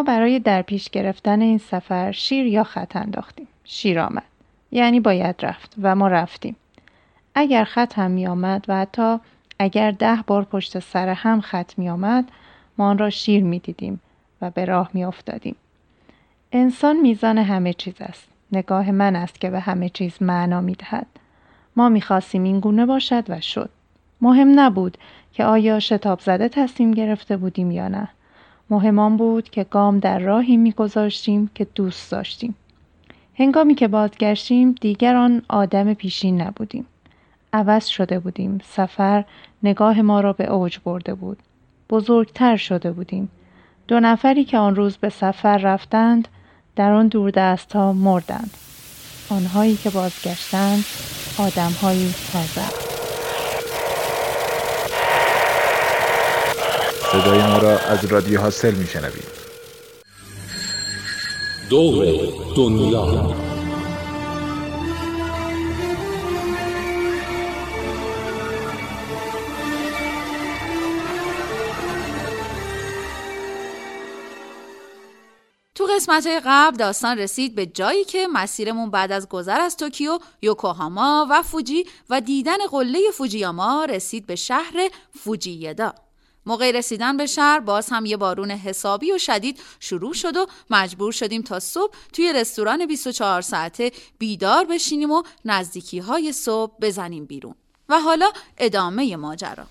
ما برای در پیش گرفتن این سفر شیر یا خط انداختیم. شیر آمد. یعنی باید رفت و ما رفتیم. اگر خط هم می آمد و حتی اگر ده بار پشت سر هم خط می آمد ما آن را شیر می دیدیم و به راه می افتادیم. انسان میزان همه چیز است. نگاه من است که به همه چیز معنا می دهد. ما می خواستیم این گونه باشد و شد. مهم نبود که آیا شتاب زده تصمیم گرفته بودیم یا نه. مهمان بود که گام در راهی میگذاشتیم که دوست داشتیم. هنگامی که بازگشتیم دیگر آن آدم پیشین نبودیم. عوض شده بودیم. سفر نگاه ما را به اوج برده بود. بزرگتر شده بودیم. دو نفری که آن روز به سفر رفتند در آن دست ها مردند. آنهایی که بازگشتند آدمهایی تازه. صدای ما را از رادیو حاصل می شنوید دور دنیا تو قسمت قبل داستان رسید به جایی که مسیرمون بعد از گذر از توکیو، یوکوهاما و فوجی و دیدن قله فوجیاما رسید به شهر فوجیدا. موقع رسیدن به شهر باز هم یه بارون حسابی و شدید شروع شد و مجبور شدیم تا صبح توی رستوران 24 ساعته بیدار بشینیم و نزدیکی های صبح بزنیم بیرون. و حالا ادامه ماجرا.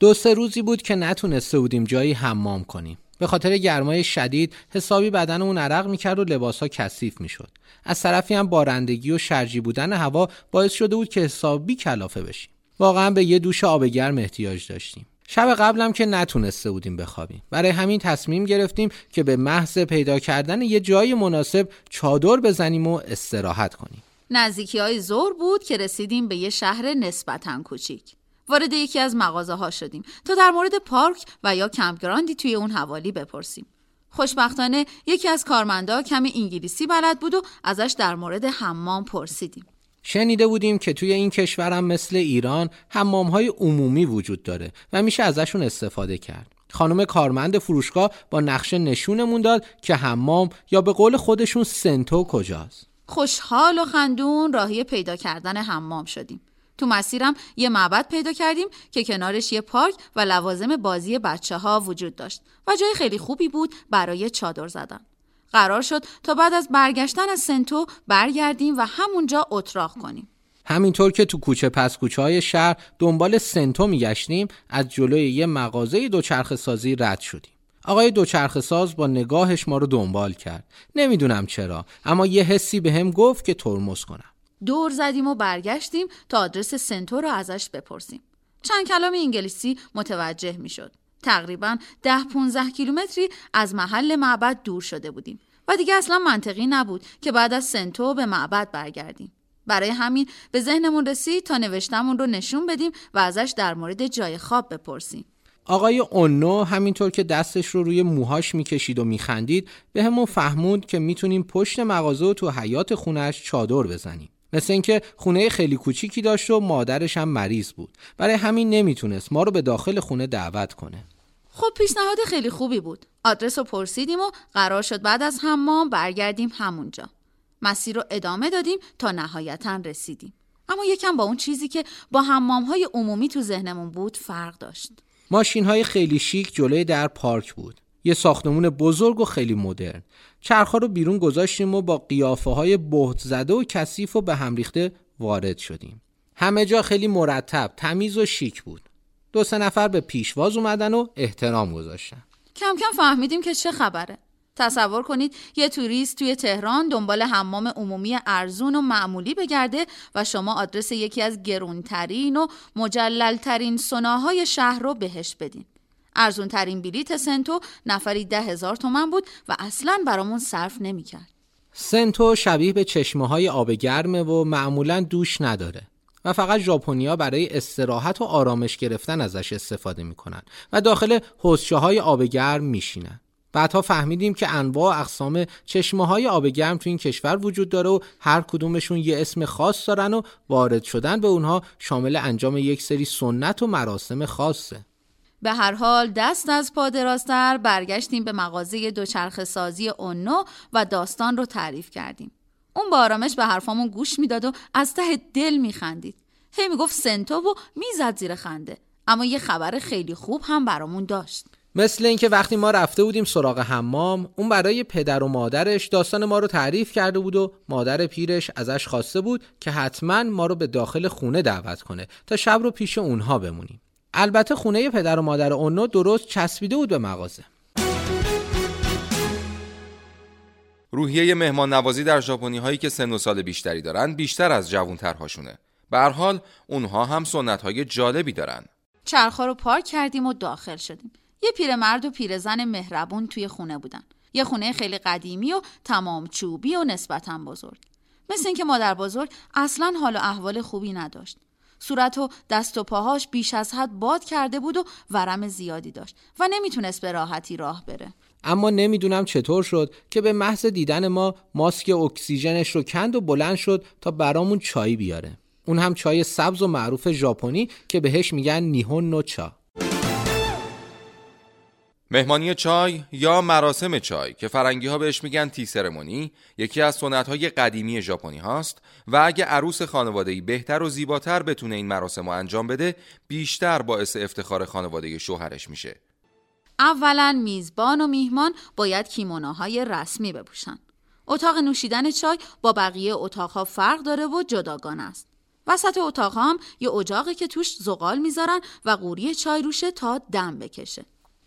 دو سه روزی بود که نتونسته بودیم جایی حمام کنیم. به خاطر گرمای شدید حسابی بدنمون عرق می‌کرد و لباسها کثیف می‌شد. از طرفی هم بارندگی و شرجی بودن هوا باعث شده بود که حسابی کلافه بشیم. واقعا به یه دوش آب گرم احتیاج داشتیم. شب قبلم که نتونسته بودیم بخوابیم. برای همین تصمیم گرفتیم که به محض پیدا کردن یه جای مناسب چادر بزنیم و استراحت کنیم. نزدیکی های زور بود که رسیدیم به یه شهر نسبتا کوچیک. وارد یکی از مغازه ها شدیم تا در مورد پارک و یا کمپگراندی توی اون حوالی بپرسیم. خوشبختانه یکی از کارمندا کمی انگلیسی بلد بود و ازش در مورد حمام پرسیدیم. شنیده بودیم که توی این کشورم مثل ایران حمام های عمومی وجود داره و میشه ازشون استفاده کرد. خانم کارمند فروشگاه با نقشه نشونمون داد که حمام یا به قول خودشون سنتو کجاست. خوشحال و خندون راهی پیدا کردن حمام شدیم. تو مسیرم یه معبد پیدا کردیم که کنارش یه پارک و لوازم بازی بچه ها وجود داشت و جای خیلی خوبی بود برای چادر زدن. قرار شد تا بعد از برگشتن از سنتو برگردیم و همونجا اتراق کنیم. همینطور که تو کوچه پس کوچه های شهر دنبال سنتو میگشتیم از جلوی یه مغازه دوچرخه سازی رد شدیم. آقای دوچرخه ساز با نگاهش ما رو دنبال کرد. نمی‌دونم چرا اما یه حسی به هم گفت که ترمز کنم. دور زدیم و برگشتیم تا آدرس سنتو رو ازش بپرسیم. چند کلام انگلیسی متوجه می‌شد. تقریبا ده 15 کیلومتری از محل معبد دور شده بودیم و دیگه اصلا منطقی نبود که بعد از سنتو به معبد برگردیم. برای همین به ذهنمون رسید تا نوشتمون رو نشون بدیم و ازش در مورد جای خواب بپرسیم. آقای اونو همینطور که دستش رو روی موهاش می‌کشید و میخندید به همون فهموند که می‌تونیم پشت مغازه و تو حیات خونش چادر بزنیم. مثل اینکه خونه خیلی کوچیکی داشت و مادرش هم مریض بود. برای همین نمی‌تونست ما رو به داخل خونه دعوت کنه. خب پیشنهاد خیلی خوبی بود. آدرس رو پرسیدیم و قرار شد بعد از حمام برگردیم همونجا. مسیر رو ادامه دادیم تا نهایتا رسیدیم. اما یکم با اون چیزی که با حمام های عمومی تو ذهنمون بود فرق داشت. ماشین های خیلی شیک جلوی در پارک بود. یه ساختمون بزرگ و خیلی مدرن. چرخها رو بیرون گذاشتیم و با قیافه های بهت زده و کثیف و به هم ریخته وارد شدیم. همه جا خیلی مرتب، تمیز و شیک بود. دو سه نفر به پیشواز اومدن و احترام گذاشتن کم کم فهمیدیم که چه خبره تصور کنید یه توریست توی تهران دنبال حمام عمومی ارزون و معمولی بگرده و شما آدرس یکی از گرونترین و مجللترین سناهای شهر رو بهش بدین. ارزون ترین بلیت سنتو نفری ده هزار تومن بود و اصلا برامون صرف نمی‌کرد. سنتو شبیه به چشمه های آب گرمه و معمولا دوش نداره. و فقط ژاپنیا برای استراحت و آرامش گرفتن ازش استفاده می‌کنن و داخل حوزچه های آب گرم میشینن بعدها فهمیدیم که انواع اقسام چشمه های آب گرم تو این کشور وجود داره و هر کدومشون یه اسم خاص دارن و وارد شدن به اونها شامل انجام یک سری سنت و مراسم خاصه به هر حال دست از پا درازتر برگشتیم به مغازه دوچرخه سازی اونو و داستان رو تعریف کردیم. اون با آرامش به حرفامون گوش می‌داد و از ته دل میخندید. هی می‌گفت سنتو و می‌زد زیر خنده. اما یه خبر خیلی خوب هم برامون داشت. مثل اینکه وقتی ما رفته بودیم سراغ حمام اون برای پدر و مادرش داستان ما رو تعریف کرده بود و مادر پیرش ازش خواسته بود که حتما ما رو به داخل خونه دعوت کنه تا شب رو پیش اونها بمونیم البته خونه پدر و مادر اونو درست چسبیده بود به مغازه روحیه مهمان نوازی در ژاپنی هایی که سن و سال بیشتری دارن بیشتر از جوانترهاشونه. به هر حال اونها هم سنت های جالبی دارن. چرخها رو پارک کردیم و داخل شدیم. یه پیرمرد و پیرزن مهربون توی خونه بودن. یه خونه خیلی قدیمی و تمام چوبی و نسبتا بزرگ. مثل اینکه مادر بزرگ اصلا حال و احوال خوبی نداشت. صورت و دست و پاهاش بیش از حد باد کرده بود و ورم زیادی داشت و نمی‌تونست به راحتی راه بره. اما نمی‌دونم چطور شد که به محض دیدن ما ماسک اکسیژنش رو کند و بلند شد تا برامون چای بیاره. اون هم چای سبز و معروف ژاپنی که بهش میگن نیهون نو چا. مهمانی چای یا مراسم چای که فرنگی ها بهش میگن تی سرمونی یکی از سنت های قدیمی ژاپنی هاست و اگه عروس خانوادگی بهتر و زیباتر بتونه این مراسم رو انجام بده بیشتر باعث افتخار خانواده شوهرش میشه. اولا میزبان و میهمان باید کیموناهای رسمی بپوشن. اتاق نوشیدن چای با بقیه اتاقها فرق داره و جداگانه است. وسط اتاق هم یه اجاقه که توش زغال می‌ذارن و قوری چای روشه تا دم بکشه.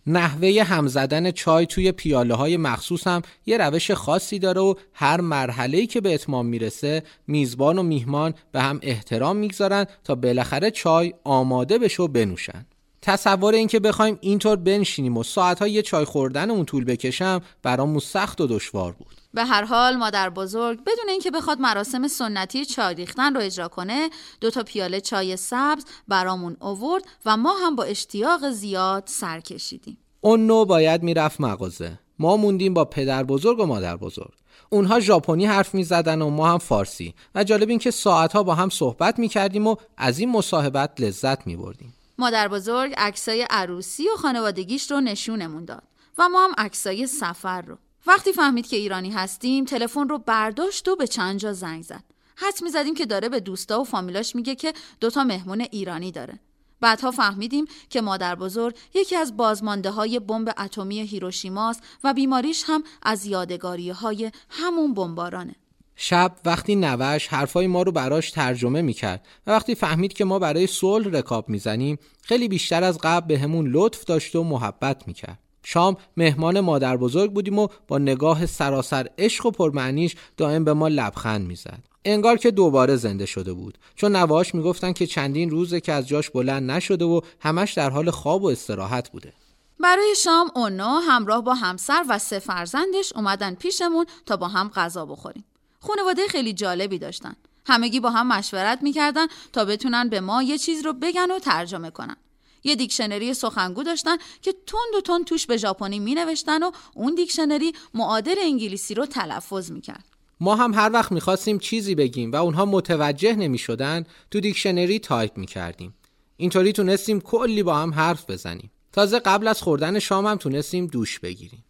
نحوه هم زدن چای توی پیاله های مخصوص هم یه روش خاصی داره و هر مرحله‌ای که به اتمام می‌رسه میزبان و میهمان به هم احترام می‌گذارن تا بالاخره چای آماده بشه و بنوشن. تصور اینکه بخوایم اینطور بنشینیم و ساعتها یه چای خوردن اون طول بکشم برامون سخت و دشوار بود. به هر حال مادر بزرگ بدون اینکه بخواد مراسم سنتی چای ریختن رو اجرا کنه دو تا پیاله چای سبز برامون اوورد و ما هم با اشتیاق زیاد سر کشیدیم. اون نو باید می‌رفت مغازه. ما موندیم با پدر بزرگ و مادر بزرگ. اونها ژاپنی حرف می زدن و ما هم فارسی. و جالب این که ساعتها با هم صحبت می کردیم و از این مصاحبت لذت می بردیم. مادر بزرگ عکسای عروسی و خانوادگیش رو نشونمون داد و ما هم عکسای سفر رو. وقتی فهمید که ایرانی هستیم تلفن رو برداشت و به چند جا زنگ زد. حد می زدیم که داره به دوستا و فامیلاش میگه که دوتا مهمون ایرانی داره. بعدها فهمیدیم که مادر بزرگ یکی از بازمانده های بمب اتمی هیروشیماست و بیماریش هم از یادگاری های همون بمبارانه. شب وقتی نوش حرفای ما رو براش ترجمه می‌کرد و وقتی فهمید که ما برای صلح رکاب می‌زنیم خیلی بیشتر از قبل به همون لطف داشت و محبت می‌کرد. شام مهمان مادر بزرگ بودیم و با نگاه سراسر عشق و پرمعنیش دائم به ما لبخند می‌زد. انگار که دوباره زنده شده بود چون نواش می‌گفتن که چندین روزه که از جاش بلند نشده و همش در حال خواب و استراحت بوده برای شام اونا همراه با همسر و سه فرزندش اومدن پیشمون تا با هم غذا بخوریم خانواده خیلی جالبی داشتن. همگی با هم مشورت می‌کردن تا بتونن به ما یه چیز رو بگن و ترجمه کنن. یه دیکشنری سخنگو داشتن که تند و تند توش به ژاپنی می نوشتن و اون دیکشنری معادل انگلیسی رو تلفظ می‌کرد. ما هم هر وقت می‌خواستیم چیزی بگیم و اونها متوجه نمی‌شدن تو دیکشنری تایپ می‌کردیم. اینطوری تونستیم کلی با هم حرف بزنیم. تازه قبل از خوردن شام هم تونستیم دوش بگیریم.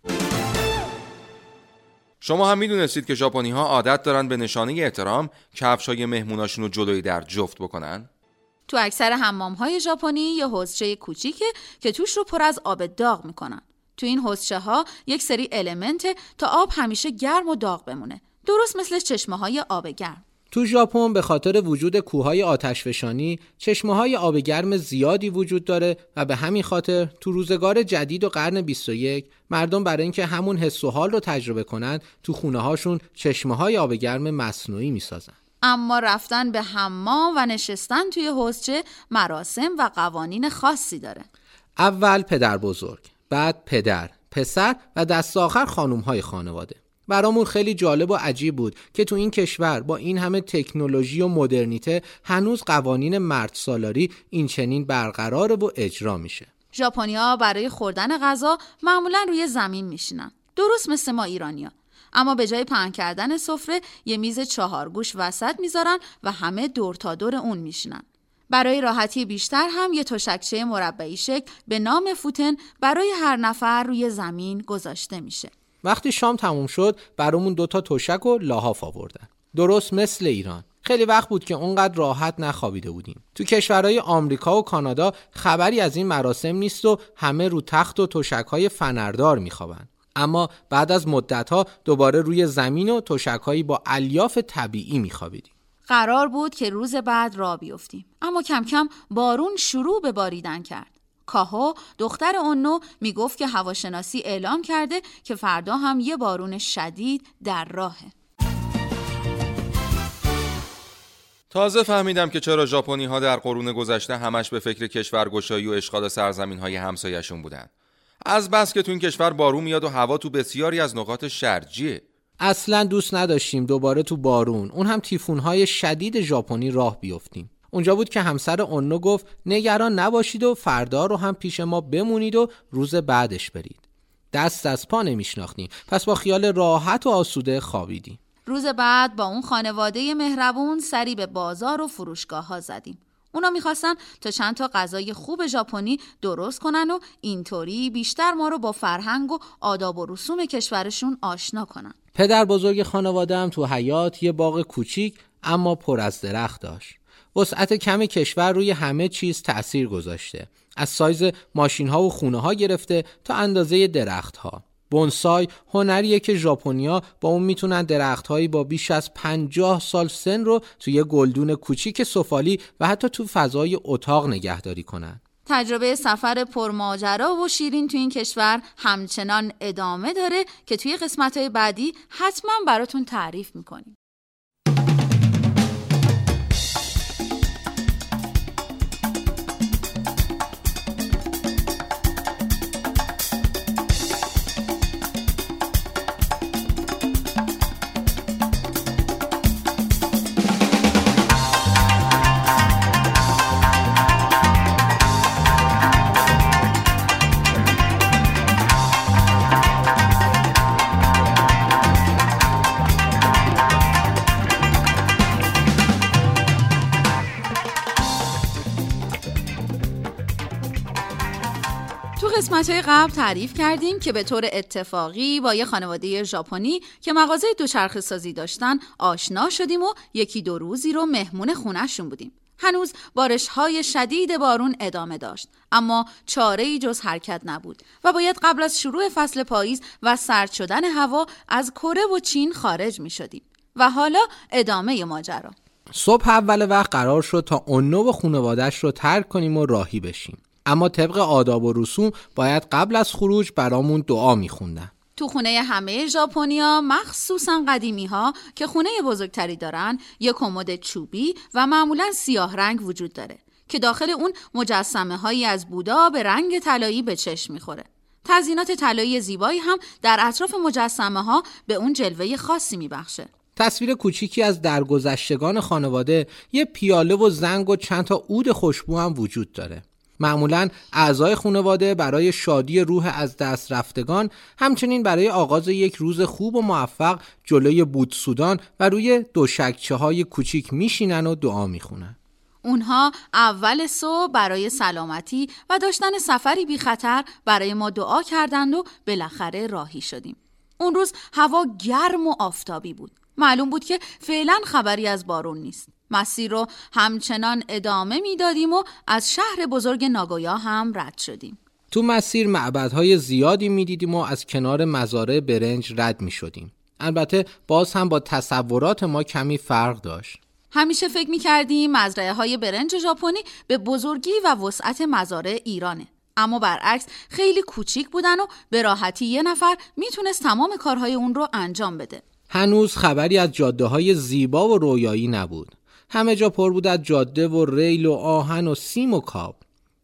شما هم می‌دونستید که ژاپنی ها عادت دارن به نشانه احترام کفشای مهموناشون رو جلوی در جفت بکنن؟ تو اکثر حمام های ژاپنی یه حوضچه کوچیکه که توش رو پر از آب داغ می‌کنن. تو این حوزچه ها یک سری المنت تا آب همیشه گرم و داغ بمونه. درست مثل چشمه های آب گرم. تو ژاپن به خاطر وجود کوههای آتشفشانی چشمه های آب گرم زیادی وجود داره و به همین خاطر تو روزگار جدید و قرن 21 مردم برای اینکه همون حس و حال رو تجربه کنن تو خونه هاشون چشمه های آب گرم مصنوعی می‌سازن. اما رفتن به حمام و نشستن توی حوزچه مراسم و قوانین خاصی داره. اول پدر بزرگ بعد پدر پسر و دست آخر خانوم های خانواده. برامون خیلی جالب و عجیب بود که تو این کشور با این همه تکنولوژی و مدرنیته هنوز قوانین مرد سالاری این چنین برقراره و اجرا میشه. ژاپنیا برای خوردن غذا معمولا روی زمین میشینن. درست مثل ما ایرانیا. اما به جای پهن کردن سفره یه میز چهارگوش وسط می‌ذارن و همه دور تا دور اون میشینن. برای راحتی بیشتر هم یه تشکچه مربعی شکل به نام فوتن برای هر نفر روی زمین گذاشته میشه. وقتی شام تموم شد برامون دوتا تشک و لاحاف آوردن. درست مثل ایران. خیلی وقت بود که اونقدر راحت نخوابیده بودیم. تو کشورهای آمریکا و کانادا خبری از این مراسم نیست و همه رو تخت و تشکهای فنردار میخوابن. اما بعد از مدتها دوباره روی زمین و تشکهایی با الیاف طبیعی میخوابیدیم. قرار بود که روز بعد را بیفتیم اما کم کم بارون شروع به باریدن کرد کاهو دختر اونو می‌گفت که هواشناسی اعلام کرده که فردا هم یه بارون شدید در راهه. تازه فهمیدم که چرا ژاپنی ها در قرون گذشته همش به فکر کشورگشایی و اشغال سرزمین های همسایشون بودن. از بس که تو این کشور بارون میاد و هوا تو بسیاری از نقاط شرجیه. اصلا دوست نداشتیم دوباره تو بارون اون هم تیفونهای شدید ژاپنی راه بیفتیم. اونجا بود که همسر اونو گفت نگران نباشید و فردا رو هم پیش ما بمونید و روز بعدش برید. دست از پا نمیشناختیم. پس با خیال راحت و آسوده خوابیدیم. روز بعد با اون خانواده مهربون سری به بازار و فروشگاه ها زدیم. اونا می‌خواستن تا چند تا غذای خوب ژاپنی درست کنن و اینطوری بیشتر ما رو با فرهنگ و آداب و رسوم کشورشون آشنا کنن. پدر بزرگ خانواده هم تو حیات یه باغ کوچیک اما پر از درخت داشت. وسعت کم کشور روی همه چیز تأثیر گذاشته از سایز ماشین ها و خونه ها گرفته تا اندازه درخت ها بونسای هنریه که ژاپنیا با اون می‌تونن درختهایی با بیش از 50 سال سن رو توی گلدون کوچیک سفالی و حتی تو فضای اتاق نگهداری کنن. تجربه سفر پرماجرا و شیرین تو این کشور همچنان ادامه داره که توی قسمت بعدی حتما براتون تعریف می‌کنیم. قسمت های قبل تعریف کردیم که به طور اتفاقی با یه خانواده ژاپنی که مغازه دوچرخه سازی داشتن آشنا شدیم و یکی دو روزی رو مهمون خونهشون بودیم. هنوز بارش های شدید بارون ادامه داشت اما چاره ای جز حرکت نبود و باید قبل از شروع فصل پاییز و سرد شدن هوا از کره و چین خارج می شدیم و حالا ادامه ماجرا صبح اول وقت قرار شد تا اونو و خانوادش رو ترک کنیم و راهی بشیم اما طبق آداب و رسوم باید قبل از خروج برامون دعا میخوندن. تو خونه همه ژاپنیا مخصوصا قدیمی ها که خونه بزرگتری دارن یه کمد چوبی و معمولا سیاه رنگ وجود داره که داخل اون مجسمه هایی از بودا به رنگ طلایی به چشم می‌خوره. تزینات طلایی زیبایی هم در اطراف مجسمه ها به اون جلوه خاصی میبخشه. تصویر کوچیکی از درگذشتگان خانواده یه پیاله و زنگ و چند تا عود خوشبو هم وجود داره. معمولا اعضای خانواده برای شادی روح از دست رفتگان همچنین برای آغاز یک روز خوب و موفق جلوی بودسودان و روی دوشکچه های کوچیک میشینن و دعا می‌خونن اونها اول صبح برای سلامتی و داشتن سفری بی خطر برای ما دعا کردند و بالاخره راهی شدیم. اون روز هوا گرم و آفتابی بود. معلوم بود که فعلا خبری از بارون نیست. مسیر رو همچنان ادامه می‌دادیم و از شهر بزرگ ناگویا هم رد شدیم. تو مسیر معبدهای زیادی می‌دیدیم و از کنار مزارع برنج رد می شدیم. البته باز هم با تصورات ما کمی فرق داشت. همیشه فکر می کردیم مزرعه های برنج ژاپنی به بزرگی و وسعت مزارع ایرانه. اما برعکس خیلی کوچیک بودن و به راحتی یه نفر می‌تونست تمام کارهای اون رو انجام بده. هنوز خبری از جاده های زیبا و رویایی نبود. همه جا پر بود از جاده و ریل و آهن و سیم و کاب.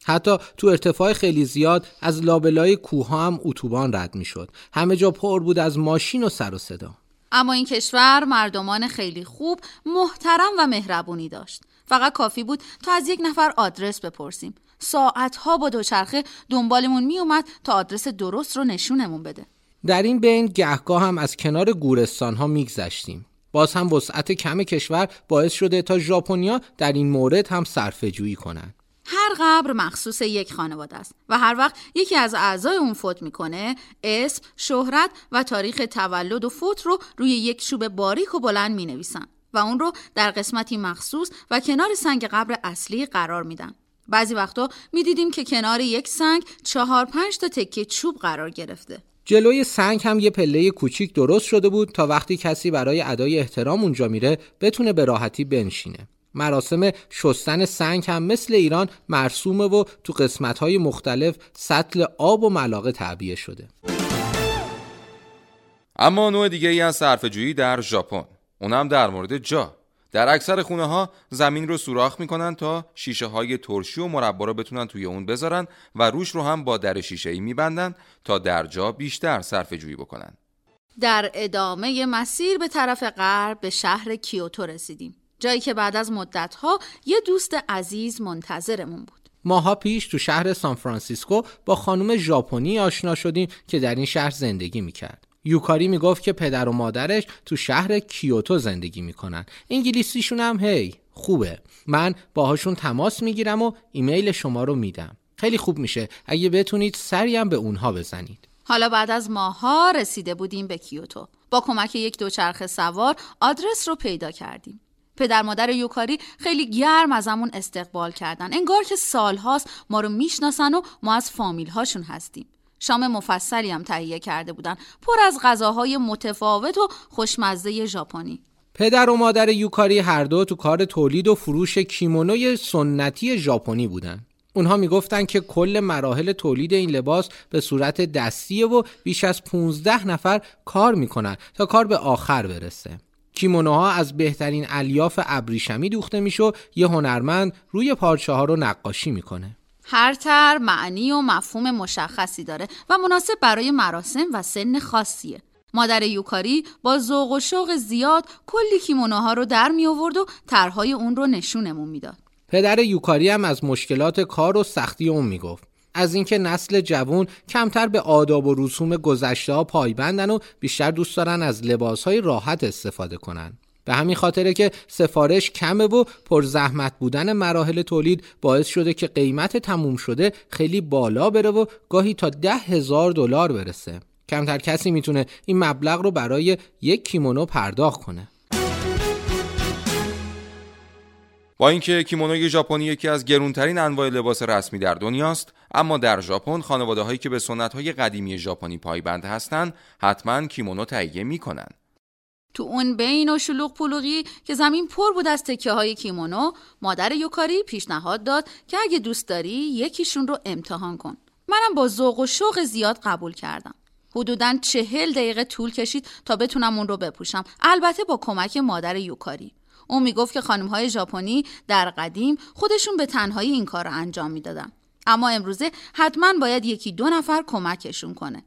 حتی تو ارتفاع خیلی زیاد از لابلای کوه هم اتوبان رد می‌شد. همه جا پر بود از ماشین و سر و صدا. اما این کشور مردمان خیلی خوب محترم و مهربونی داشت. فقط کافی بود تا از یک نفر آدرس بپرسیم. ساعتها با دوچرخه دنبالمون میومد تا آدرس درست رو نشونمون بده. در این بین گهگاه هم از کنار گورستان ها میگذشتیم. باز هم وسعت کم کشور باعث شده تا ژاپنیا در این مورد هم صرفه جویی کنند. هر قبر مخصوص یک خانواده است و هر وقت یکی از اعضای اون فوت می‌کنه اسم، شهرت و تاریخ تولد و فوت رو روی یک چوب باریک و بلند می‌نویسن و اون رو در قسمتی مخصوص و کنار سنگ قبر اصلی قرار میدن. بعضی وقتا می‌دیدیم که کنار یک سنگ چهار پنج تا تکه چوب قرار گرفته. جلوی سنگ هم یه پله کوچیک درست شده بود تا وقتی کسی برای ادای احترام اونجا میره بتونه به راحتی بنشینه. مراسم شستن سنگ هم مثل ایران مرسومه و تو قسمت‌های مختلف سطل آب و ملاقه تعبیه شده. اما نوع دیگه ای از صرفه‌جویی در ژاپن اونم در مورد جا در اکثر خونه ها زمین رو سوراخ می‌کنن تا شیشه های ترشی و مربا رو بتونن توی اون بذارن و روش رو هم با در شیشه ای میبندن تا در جا بیشتر صرفه جویی بکنن. در ادامه مسیر به طرف غرب به شهر کیوتو رسیدیم جایی که بعد از مدتها یه دوست عزیز منتظرمون بود. ماها پیش تو شهر سان فرانسیسکو با خانم ژاپنی آشنا شدیم که در این شهر زندگی می‌کرد. یوکاری می‌گفت که پدر و مادرش تو شهر کیوتو زندگی می‌کنن. انگلیسیشون هم هی خوبه. من باهاشون تماس می‌گیرم و ایمیل شما رو میدم. خیلی خوب میشه. اگه بتونید سریم به اونها بزنید. حالا بعد از ماها رسیده بودیم به کیوتو. با کمک یک دوچرخه سوار آدرس رو پیدا کردیم. پدر مادر یوکاری خیلی گرم از همون استقبال کردن. انگار که سالهاست ما رو می‌شناسن و ما از فامیل هاشون هستیم. شام مفصلی هم تهیه کرده بودن. پر از غذاهای متفاوت و خوشمزه ژاپنی. پدر و مادر یوکاری هر دو تو کار تولید و فروش کیمونوی سنتی ژاپنی بودن. اونها می‌گفتن که کل مراحل تولید این لباس به صورت دستیه و بیش از 15 نفر کار می‌کنن تا کار به آخر برسه. کیمونوها از بهترین الیاف ابریشمی دوخته میشه یه هنرمند روی پارچه ها رو نقاشی می‌کنه. هر تر معنی و مفهوم مشخصی داره و مناسب برای مراسم و سن خاصیه. مادر یوکاری با ذوق و شوق زیاد کلی کیمونوها رو در می آورد و طرحهای اون رو نشونمون می‌داد. پدر یوکاری هم از مشکلات کار و سختی اون می‌گفت. از اینکه نسل جوون کمتر به آداب و رسوم گذشته ها پایبندن و بیشتر دوست دارن از لباس های راحت استفاده کنن. به همین خاطره که سفارش کمه و پر زحمت بودن مراحل تولید باعث شده که قیمت تموم شده خیلی بالا بره و گاهی تا ده هزار دلار برسه. کمتر کسی می‌تونه این مبلغ رو برای یک کیمونو پرداخت کنه. با اینکه کیمونوی ژاپنی یکی از گرونترین انواع لباس رسمی در دنیاست اما در ژاپن خانواده هایی که به سنت های قدیمی ژاپنی پایبند هستند حتما کیمونو تهیه می‌کنن تو اون بین و شلوغ پلوغی که زمین پر بود از تکه های کیمونو مادر یوکاری پیشنهاد داد که اگه دوست داری یکیشون رو امتحان کن. منم با ذوق و شوق زیاد قبول کردم. حدودا چهل دقیقه طول کشید تا بتونم اون رو بپوشم. البته با کمک مادر یوکاری. اون می‌گفت که خانم های ژاپنی در قدیم خودشون به تنهایی این کار رو انجام می‌دادن. اما امروزه حتما باید یکی دو نفر کمکشون کنه.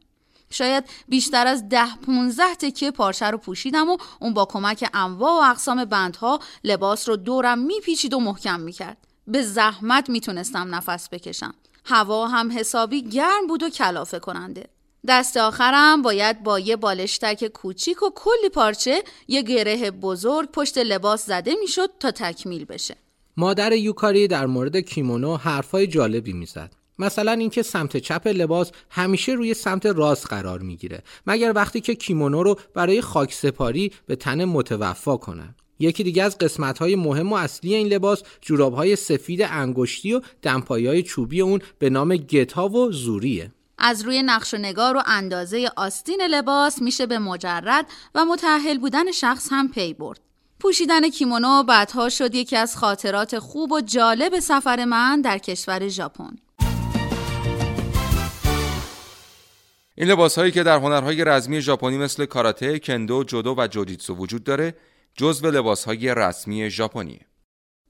شاید بیشتر از ده 15 تکه پارچه رو پوشیدم و اون با کمک انواع و اقسام بندها لباس رو دورم میپیچید و محکم می‌کرد. به زحمت می‌تونستم نفس بکشم. هوا هم حسابی گرم بود و کلافه کننده. دست آخرم باید با یه بالشتک کوچیک و کلی پارچه یه گره بزرگ پشت لباس زده می‌شد تا تکمیل بشه. مادر یوکاری در مورد کیمونو حرفای جالبی می‌زد. مثلا اینکه سمت چپ لباس همیشه روی سمت راست قرار می‌گیره مگر وقتی که کیمونو رو برای خاک سپاری به تن متوفا کنن یکی دیگه از قسمت های مهم و اصلی این لباس جوراب های سفید انگشتی و دمپایی های چوبی اون به نام گتا و زوریه از روی نقش و نگار و اندازه آستین لباس میشه به مجرد و متحل بودن شخص هم پی برد. پوشیدن کیمونو بعدها شد یکی از خاطرات خوب و جالب سفر من در کشور ژاپن. این لباس هایی که در هنرهای رزمی ژاپنی مثل کاراته، کندو، جودو و جوجیتسو وجود داره جزو لباس های رسمی ژاپنی.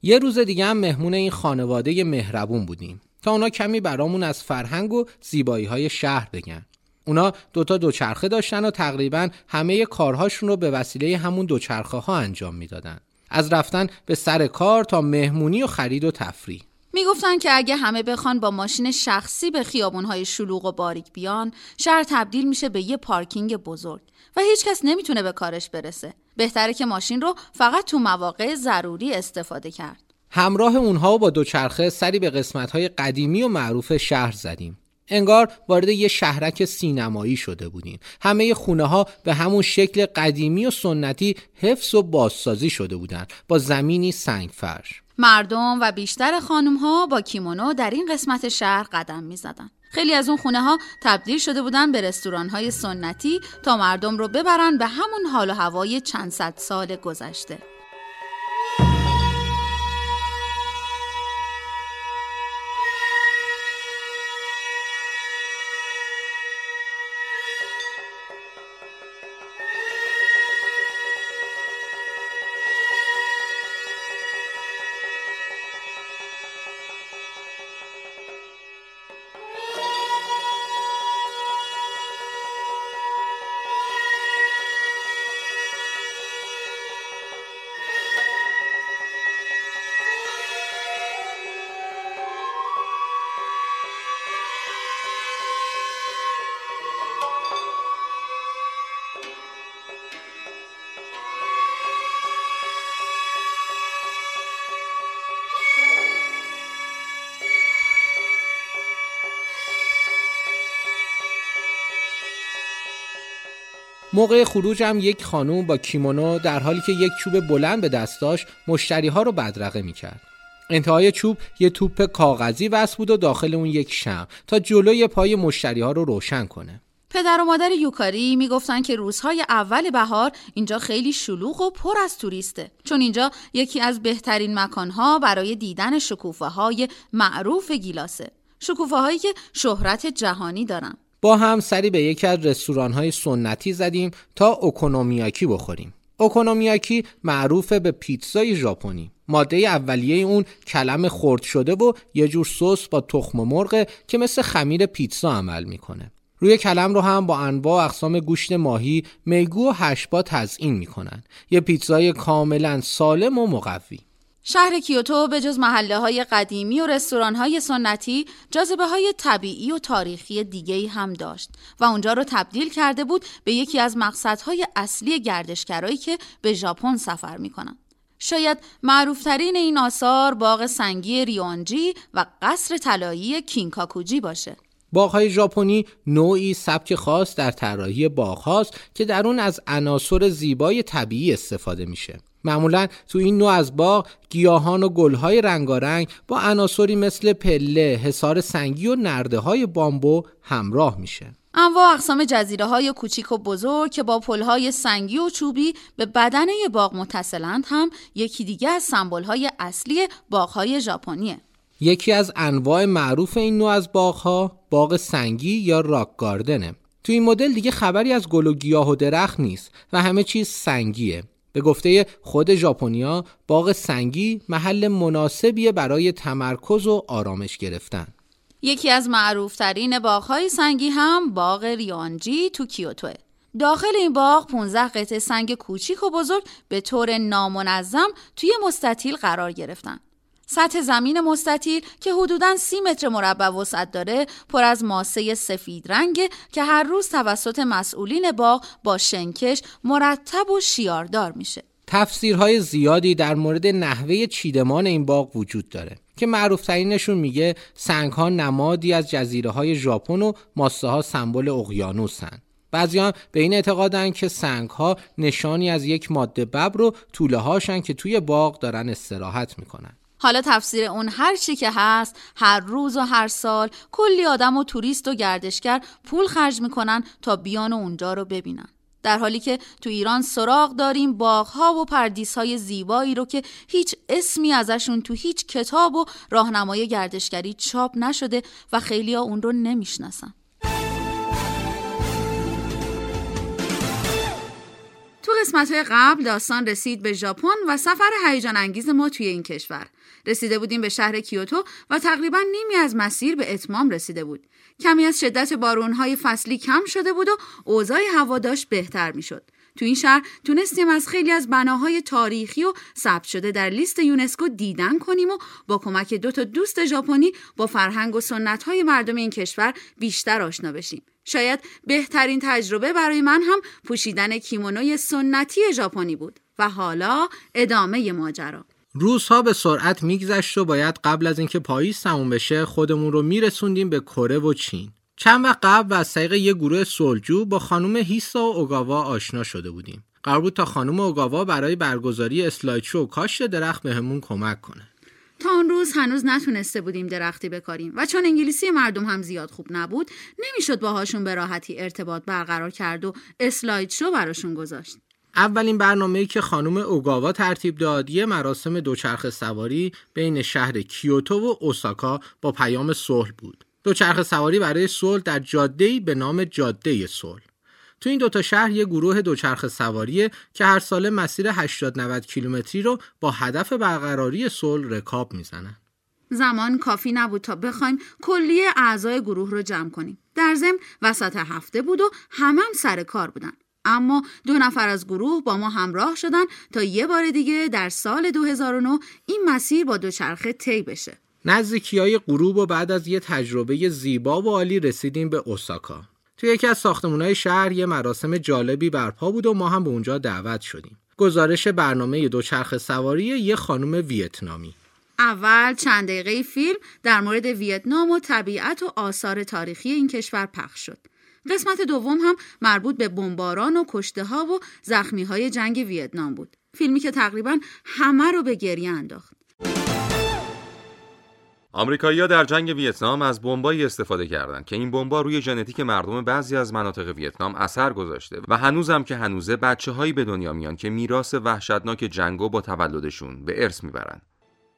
یه روز دیگه هم مهمون این خانواده مهربون بودیم تا اونا کمی برامون از فرهنگ و زیبایی های شهر بگن. اونا دوتا دوچرخه داشتن و تقریبا همه کارهاشون رو به وسیله همون دوچرخه ها انجام می‌دادن. از رفتن به سر کار تا مهمونی و خرید و تفریح. می‌گفتن که اگه همه بخوان با ماشین شخصی به خیابونهای شلوغ و باریک بیان شهر تبدیل میشه به یه پارکینگ بزرگ و هیچکس نمی‌تونه به کارش برسه. بهتره که ماشین رو فقط تو مواقع ضروری استفاده کرد. همراه اونها با دوچرخه سری به قسمت‌های قدیمی و معروف شهر زدیم. انگار وارد یه شهرک سینمایی شده بودیم. همه خونه ها به همون شکل قدیمی و سنتی حفظ و بازسازی شده بودند با زمینی سنگ فرش مردم و بیشتر خانم ها با کیمونو در این قسمت شهر قدم می زدن. خیلی از اون خونه ها تبدیل شده بودن به رستوران های سنتی تا مردم رو ببرن به همون حال و هوای چند صد سال گذشته. موقع خروجم یک خانوم با کیمونو در حالی که یک چوب بلند به دست داشت مشتری ها رو بدرقه می‌کرد. انتهای چوب یه توپ کاغذی وصل بود و داخل اون یک شم تا جلوی پای مشتری ها رو روشن کنه. پدر و مادر یوکاری می‌گفتن که روزهای اول بهار اینجا خیلی شلوغ و پر از توریسته چون اینجا یکی از بهترین مکانها برای دیدن شکوفه های معروف گیلاسه شکوفه هایی که شهرت جهانی دارن با هم سری به یکی از رستوران های سنتی زدیم تا اوکونومیاکی بخوریم. اوکونومیاکی معروف به پیتزای ژاپنی. ماده اولیه اون کلم خرد شده و یه جور سس با تخم مرغ که مثل خمیر پیتزا عمل می‌کنه. روی کلم رو هم با انواع اقسام گوشت ماهی، میگو و هشبا تزئین می‌کنن. یه پیتزای کاملا سالم و مقوی. شهر کیوتو به جز محله های قدیمی و رستوران های سنتی جاذبه های طبیعی و تاریخی دیگه هم داشت و اونجا رو تبدیل کرده بود به یکی از مقصدهای اصلی گردشگرایی که به ژاپن سفر می‌کنن. شاید معروفترین این آثار باغ سنگی ریونجی و قصر طلایی کینکاکوجی باشه. باغهای ژاپنی نوعی سبک خاص در طراحی باغهاست که در اون از عناصر زیبای طبیعی استفاده میشه. معمولا تو این نوع از باغ گیاهان و گلهای رنگارنگ با عناصری مثل پله، حصار سنگی و نرده های بامبو همراه میشه. انواع اقسام جزیره های کوچیک و بزرگ که با پلهای سنگی و چوبی به بدنه باغ متصلند هم یکی دیگه از سمبل های اصلی باغهای ژاپنیه. یکی از انواع معروف این نوع از باغها باغ سنگی یا راک گاردنه. تو این مدل دیگه خبری از گل و گیاه و درخت نیست و همه چیز سنگیه. به گفته خود ژاپنیا باغ سنگی محل مناسبیه برای تمرکز و آرامش گرفتن. یکی از معروفترین باغهای سنگی هم باغ ریانجی تو کیوتوه. داخل این باغ 15 قطعه سنگ کوچیک و بزرگ به طور نامنظم توی مستطیل قرار گرفتن. سطح زمین مستطیل که حدوداً سی متر مربع وسعت داره پر از ماسه سفید رنگه که هر روز توسط مسئولین باغ با شنکش مرتب و شیاردار میشه. تفسیرهای زیادی در مورد نحوه چیدمان این باغ وجود داره که معروفترینشون میگه سنگ ها نمادی از جزیره های ژاپن و ماسه ها سمبل اقیانوسن بعضی هم به این اعتقادن که سنگ ها نشانی از یک ماده ببر و طوله هاشن که توی باغ دارن استراحت می‌کنن حالا تفسیر اون هر چی که هست هر روز و هر سال کلی آدم و توریست و گردشگر پول خرج می‌کنن تا بیان و اونجا رو ببینن. در حالی که تو ایران سراغ داریم باغها و پردیسهای زیبایی رو که هیچ اسمی ازشون تو هیچ کتاب و راهنمای گردشگری چاپ نشده و خیلی ها اون رو نمی‌شناسن. تو قسمت قبل داستان رسید به ژاپن و سفر هیجان انگیز ما توی این کشور. رسیده بودیم به شهر کیوتو و تقریبا نیمی از مسیر به اتمام رسیده بود. کمی از شدت بارونهای فصلی کم شده بود و اوضاع هوا داشت بهتر می‌شد. تو این شهر تونستیم از خیلی از بناهای تاریخی و ثبت شده در لیست یونسکو دیدن کنیم و با کمک دو تا دوست ژاپنی با فرهنگ و های مردم این کشور بیشتر آشنا بشیم. شاید بهترین تجربه برای من هم پوشیدن کیمونوی سنتی ژاپنی بود و حالا ادامه ماجرا. روزها به سرعت میگذشت و باید قبل از اینکه پاییز تموم بشه خودمون رو میرسوندیم به کره و چین. چند وقت قبل و از طریق یه گروه سلجو با خانم هیسا و اوگاوا آشنا شده بودیم. قرار بود تا خانم اوگاوا برای برگزاری اسلایدشو و کاشت درخت بهمون کمک کنه. تا اون روز هنوز نتونسته بودیم درختی بکاریم و چون انگلیسی مردم هم زیاد خوب نبود نمی‌شد باهاشون به راحتی ارتباط برقرار کرد و اسلاید شو براشون گذاشت. اولین برنامه‌ای که خانم اوگاوا ترتیب داد یه مراسم دوچرخه سواری بین شهر کیوتو و اوساکا با پیام صلح بود. دوچرخه سواری برای صلح در جاده‌ای به نام جاده صلح. تو این دوتا شهر یه گروه دوچرخه سواریه که هر ساله مسیر 80 90 کیلومتری رو با هدف برقراری صلح رکاب می‌زنن. زمان کافی نبود تا بخوایم کلیه اعضای گروه رو جمع کنیم. در ضمن وسط هفته بود و همم هم سر کار بودن. اما دو نفر از گروه با ما همراه شدن تا یه بار دیگه در سال 2009 این مسیر با دوچرخه طی بشه. نزدیکی های غروب و بعد از یه تجربه زیبا و عالی رسیدیم به اوساکا. تو یکی از های شهر یه مراسم جالبی برپا بود و ما هم به اونجا دعوت شدیم. گزارش برنامه دوچرخه سواری یه خانم ویتنامی. اول چند دقیقه فیلم در مورد ویتنام و طبیعت و آثار تاریخی این کشور پخش شد. قسمت دوم هم مربوط به بمباران و کشته ها و زخمی های جنگ ویتنام بود. فیلمی که تقریبا همه رو به گریه انداخت. آمریکایی‌ها در جنگ ویتنام از بمبایی استفاده کردند که این بمبا روی ژنتیک مردم بعضی از مناطق ویتنام اثر گذاشته و هنوزم که هنوزه بچه‌هایی به دنیا میان که میراث وحشتناک جنگو با تولدشون به ارث می‌برن.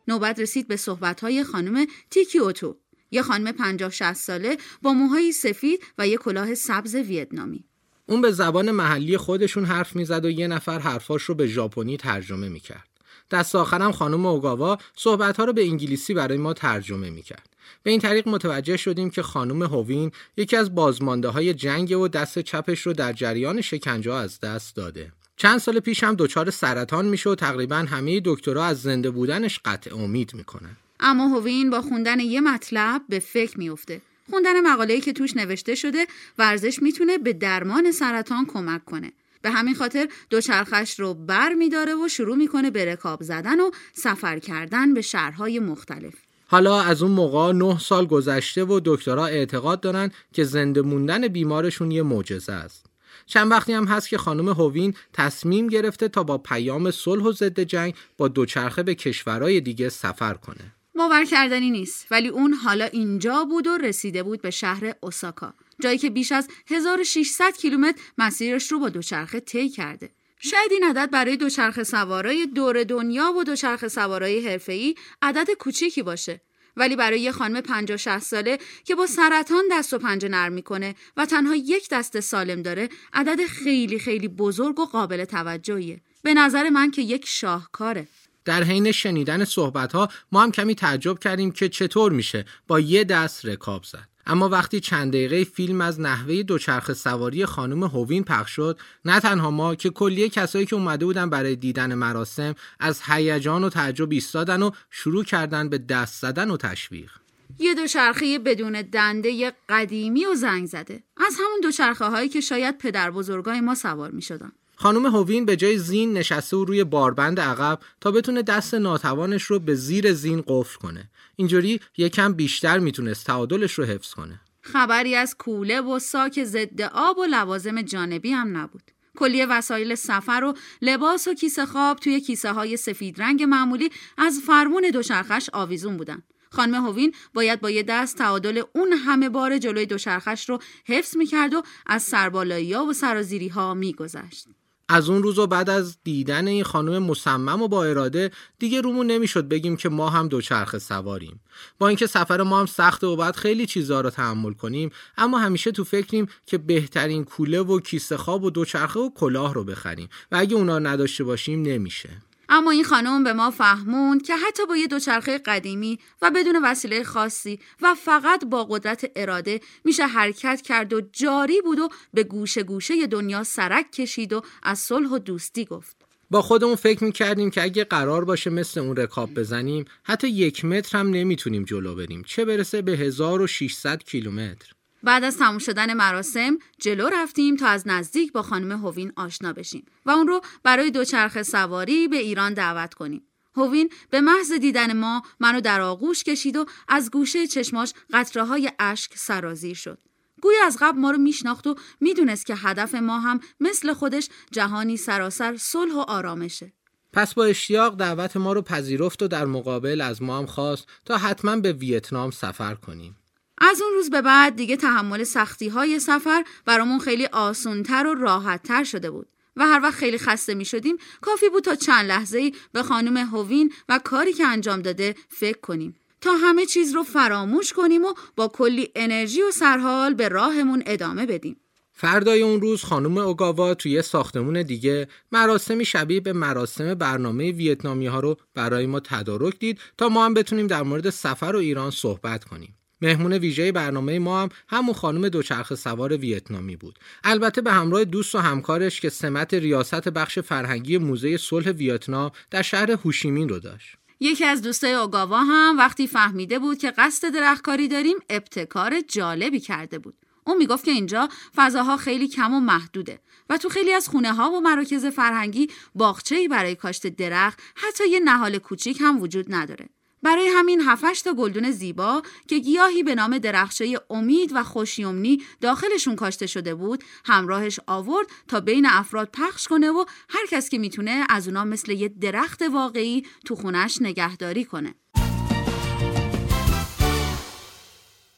نوبت رسید به صحبت‌های خانم تیکی اوتو یه خانم 50 60 ساله با موهای سفید و یه کلاه سبز ویتنامی. اون به زبان محلی خودشون حرف می‌زد و یه نفر حرفاش رو به ژاپنی ترجمه می‌کرد. دست آخرم خانم اوگاوا صحبت ها رو به انگلیسی برای ما ترجمه می‌کرد. به این طریق متوجه شدیم که خانم هووین یکی از بازمانده های جنگ و دست چپش رو در جریان شکنجه از دست داده. چند سال پیش هم دچار سرطان میشه و تقریبا همه دکترها از زنده بودنش قطع امید می‌کنن. اما هووین با خوندن یه مطلب به فکر میفته. خوندن مقاله‌ای که توش نوشته شده ورزش می‌تونه به درمان سرطان کمک کنه. به همین خاطر دوچرخش رو بر میداره و شروع می‌کنه به رکاب زدن و سفر کردن به شهرهای مختلف. حالا از اون موقع نه سال گذشته و دکترها اعتقاد دارن که زنده موندن بیمارشون یه معجزه است. چند وقتی هم هست که خانم هووین تصمیم گرفته تا با پیام صلح و ضد جنگ با دوچرخه به کشورهای دیگه سفر کنه. باور کردنی نیست ولی اون حالا اینجا بود و رسیده بود به شهر اوساکا جایی که بیش از 1600 کیلومتر مسیرش رو با دوچرخه طی کرده. شاید این عدد برای دوچرخه سوارای دور دنیا و دوچرخه سوارای حرفه‌ای عدد کوچیکی باشه ولی برای یه خانم 50 60 ساله که با سرطان دست و پنجه نرم می‌کنه و تنها یک دست سالم داره عدد خیلی خیلی بزرگ و قابل توجهیه. به نظر من که یک شاهکاره. در حین شنیدن صحبت ها ما هم کمی تعجب کردیم که چطور میشه با یه دست رکاب زد. اما وقتی چند دقیقه فیلم از نحوه دوچرخ سواری خانم هووین پخش شد نه تنها ما که کلیه کسایی که اومده بودن برای دیدن مراسم از هیجان و تعجب ایستادن و شروع کردن به دست زدن و تشویق. یه دوچرخه بدون دنده قدیمی و زنگ زده. از همون دوچرخه هایی که شاید پدر بزرگای ما سوار می شدن. خانم هووین به جای زین نشسته و روی باربند عقب تا بتونه دست ناتوانش رو به زیر زین قفل کنه. اینجوری یکم بیشتر می‌تونست تعادلش رو حفظ کنه. خبری از کوله و ساک ضد آب و لوازم جانبی هم نبود. کلیه وسایل سفر و لباس و کیسه خواب توی کیسه های سفید رنگ معمولی از فرمون دوچرخش آویزون بودن. خانم هوین باید با یه دست تعادل اون همه بار جلوی دوچرخش رو حفظ می‌کرد و از سربالایی ها و سرازیری ها میگذشت. از اون روز و بعد از دیدن این خانم مصمم و با اراده دیگه رومون نمی‌شد بگیم که ما هم دوچرخه سواریم. با اینکه سفر ما هم سخته و بعد خیلی چیزها رو تحمل کنیم اما همیشه تو فکریم که بهترین کوله و کیسه خواب و دوچرخه و کلاه رو بخریم و اگه اونا نداشته باشیم نمیشه. اما این خانم به ما فهموند که حتی با یه دوچرخه قدیمی و بدون وسیله خاصی و فقط با قدرت اراده میشه حرکت کرد و جاری بود و به گوشه گوشه دنیا سرک کشید و از صلح و دوستی گفت. با خودمون فکر می‌کردیم که اگه قرار باشه مثل اون رکاب بزنیم حتی یک متر هم نمی‌تونیم جلو بریم چه برسه به 1600 کیلومتر بعد از تموم شدن مراسم جلو رفتیم تا از نزدیک با خانم هوین آشنا بشیم و اون رو برای دوچرخه سواری به ایران دعوت کنیم. هوین به محض دیدن ما منو در آغوش کشید و از گوشه چشماش قطره های اشک سرازیر شد. گویا از قبل ما رو میشناخت و می‌دونست که هدف ما هم مثل خودش جهانی سراسر صلح و آرامشه. پس با اشتیاق دعوت ما رو پذیرفت و در مقابل از ما هم خواست تا حتما به ویتنام سفر کنیم. از اون روز به بعد دیگه تحمل سختی های سفر برامون خیلی آسونتر و راحتتر شده بود. و هر وقت خیلی خسته می شدیم کافی بود تا چند لحظه ای به خانم هوین و کاری که انجام داده فکر کنیم تا همه چیز رو فراموش کنیم و با کلی انرژی و سرحال به راهمون ادامه بدیم. فردای اون روز خانم اوگاوا توی ساختمون دیگه مراسمی شبیه به مراسم برنامه ویتنامی ها رو برای ما تدارک دید تا ما هم بتونیم در مورد سفر و ایران صحبت کنیم. مهمون ویژه برنامه ما هم همون خانم دوچرخه سوار ویتنامی بود. البته به همراه دوست و همکارش که سمت ریاست بخش فرهنگی موزه صلح ویتنام در شهر هوشیمین رو داشت. یکی از دوستای اوگاوا هم وقتی فهمیده بود که قصد درختکاری داریم ابتکار جالبی کرده بود. اون می‌گفت که اینجا فضاها خیلی کم و محدوده و تو خیلی از خونه ها و مراکز فرهنگی باغچه‌ای برای کاشت درخت حتی یه نهال کوچیک هم وجود نداره. برای همین هفتش تا گلدون زیبا که گیاهی به نام درخشه امید و خوشیومنی داخلشون کاشته شده بود همراهش آورد تا بین افراد پخش کنه و هر کس که می‌تونه از اونا مثل یه درخت واقعی تو خونش نگهداری کنه.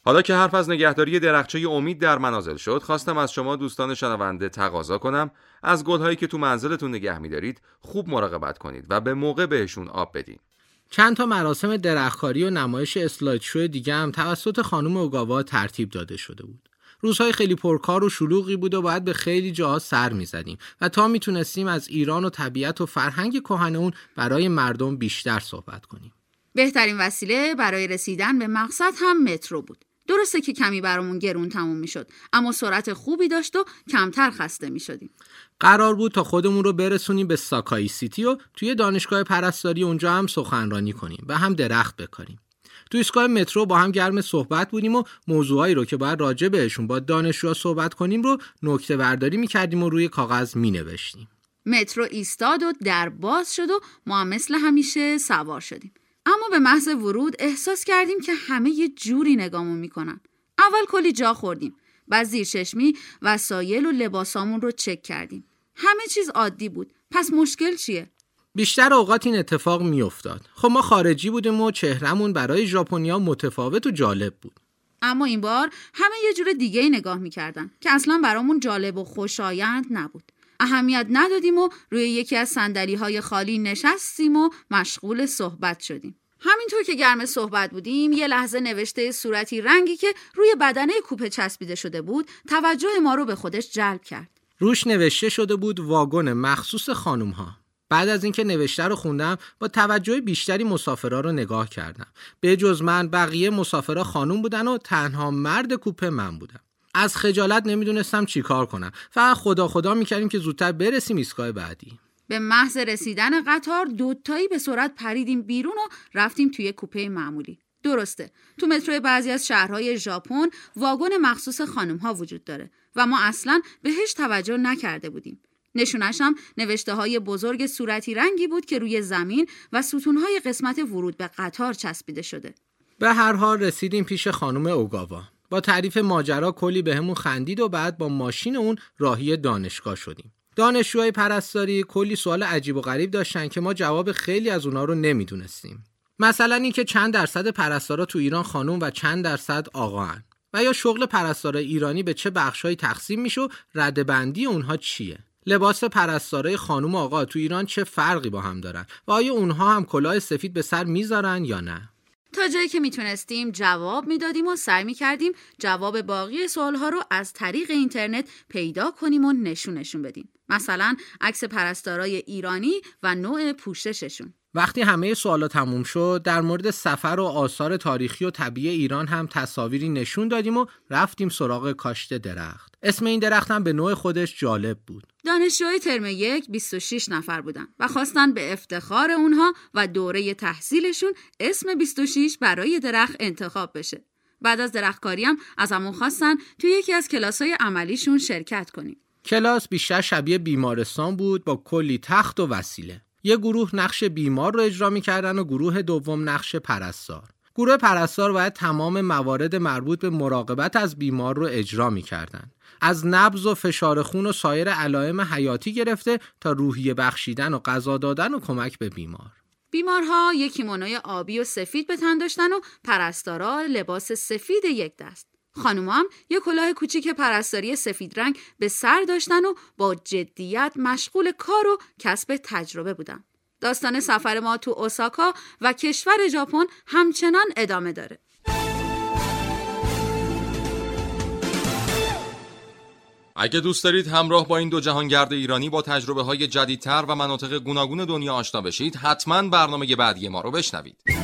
حالا که حرف از نگهداری درخچه امید در منازل شد خواستم از شما دوستان شنونده تقاضا کنم. از گلهایی که تو منزلتون نگه میدارید خوب مراقبت کنید و به موقع بهشون آب بدین. چند تا مراسم درختکاری و نمایش اسلایدشو دیگه هم توسط خانم اوگاوا ترتیب داده شده بود. روزهای خیلی پرکار و شلوغی بود و باید به خیلی جاها سر می‌زدیم و تا می‌تونستیم از ایران و طبیعت و فرهنگ کهن اون برای مردم بیشتر صحبت کنیم. بهترین وسیله برای رسیدن به مقصد هم مترو بود. درسته که کمی برامون گرون تموم می‌شد اما سرعت خوبی داشت و کمتر خسته می‌شدیم. قرار بود تا خودمون رو برسونیم به ساکای سیتی و توی دانشگاه پرستاری اونجا هم سخنرانی کنیم و هم درخت بکاریم. تو ایستگاه مترو با هم گرم صحبت بودیم و موضوعایی رو که باید راجع بهشون با دانشجوها صحبت کنیم رو نکته برداری می‌کردیم و روی کاغذ مینوشتیم. مترو ایستاد و در باز شد و ما مثل همیشه سوار شدیم. اما به محض ورود احساس کردیم که همه یه جوری نگامون می‌کنن. اول کلی جا خوردیم. بعد زیر چشمی وسایل و لباسامون رو چک کردیم. همه چیز عادی بود. پس مشکل چیه؟ بیشتر اوقات این اتفاق میافتاد. خب ما خارجی بودیم و چهرمون برای ژاپنیا متفاوت و جالب بود. اما این بار همه یه جور دیگه ای نگاه می‌کردن که اصلا برامون جالب و خوشایند نبود. اهمیت ندادیم و روی یکی از سندلی های خالی نشستیم و مشغول صحبت شدیم. همینطور که گرم صحبت بودیم یه لحظه نوشته صورتی رنگی که روی بدنه کوپه چسبیده شده بود توجه ما رو به خودش جلب کرد. روش نوشته شده بود واگن مخصوص خانم ها بعد از اینکه نوشته رو خوندم با توجه بیشتری مسافرها رو نگاه کردم. به جز من بقیه مسافرها خانم بودن و تنها مرد کوپه من بودم از خجالت نمی‌دونستم چیکار کنم. فقط خدا خدا می‌کردیم که زودتر برسیم ایستگاه بعدی. به محض رسیدن قطار دوتایی به سرعت پریدیم بیرون و رفتیم توی کوپه معمولی. درسته تو مترو بعضی از شهرهای ژاپن واگن مخصوص خانم ها وجود داره و ما اصلا بهش توجه نکرده بودیم. نشونش هم نوشته های بزرگ صورتی رنگی بود که روی زمین و ستون های قسمت ورود به قطار چسبیده شده. به هر حال رسیدیم پیش خانم اوگاوا. با تعریف ماجرا کلی بهمون خندید و بعد با ماشین اون راهی دانشگاه شدیم. دانشجوهای پرستاری کلی سوال عجیب و غریب داشتن که ما جواب خیلی از اونا رو نمی‌دونستیم. مثلا اینکه چند درصد پرستارا تو ایران خانم و چند درصد آقا هن. و یا شغل پرستار ایرانی به چه بخشهایی تقسیم میشه و ردبندی اونها چیه؟ لباس پرستاره خانم و آقا تو ایران چه فرقی با هم دارن؟ و آیا اونها هم کلاه سفید به سر می‌ذارن یا نه؟ تا جایی که می‌تونستیم جواب می‌دادیم و سعی می‌کردیم جواب باقی سوالها رو از طریق اینترنت پیدا کنیم و نشونشون بدیم. مثلا عکس پرستارای ایرانی و نوع پوشششون. وقتی همه سوالا تموم شد در مورد سفر و آثار تاریخی و طبیعی ایران هم تصاویری نشون دادیم و رفتیم سراغ کاشت درخت. اسم این درخت هم به نوع خودش جالب بود. دانشجوهای ترم یک 26 نفر بودن و خواستن به افتخار اونها و دوره تحصیلشون اسم 26 برای درخت انتخاب بشه. بعد از درختکاری هم از همون خواستن توی یکی از کلاس‌های عملیشون شرکت کنیم. کلاس بیشتر شبیه بیمارستان بود با کلی تخت و وسیله. یه گروه نقش بیمار رو اجرا می‌کردن و گروه دوم نقش پرستار. گروه پرستار باید تمام موارد مربوط به مراقبت از بیمار رو اجرا می‌کردن. از نبض و فشار خون و سایر علائم حیاتی گرفته تا روحیه بخشیدن و غذا دادن و کمک به بیمار. بیمارها یک کیمونوی آبی و سفید به تن داشتن و پرستارا لباس سفید یک دست. خانوما هم یه کلاه کوچیک پرستاری سفید رنگ به سر داشتن و با جدیت مشغول کار و کسب تجربه بودن. داستان سفر ما تو اوساکا و کشور ژاپن همچنان ادامه داره. اگه دوست دارید همراه با این دو جهانگرد ایرانی با تجربه های جدیدتر و مناطق گوناگون دنیا آشنا بشید حتما برنامه بعدی ما رو بشنوید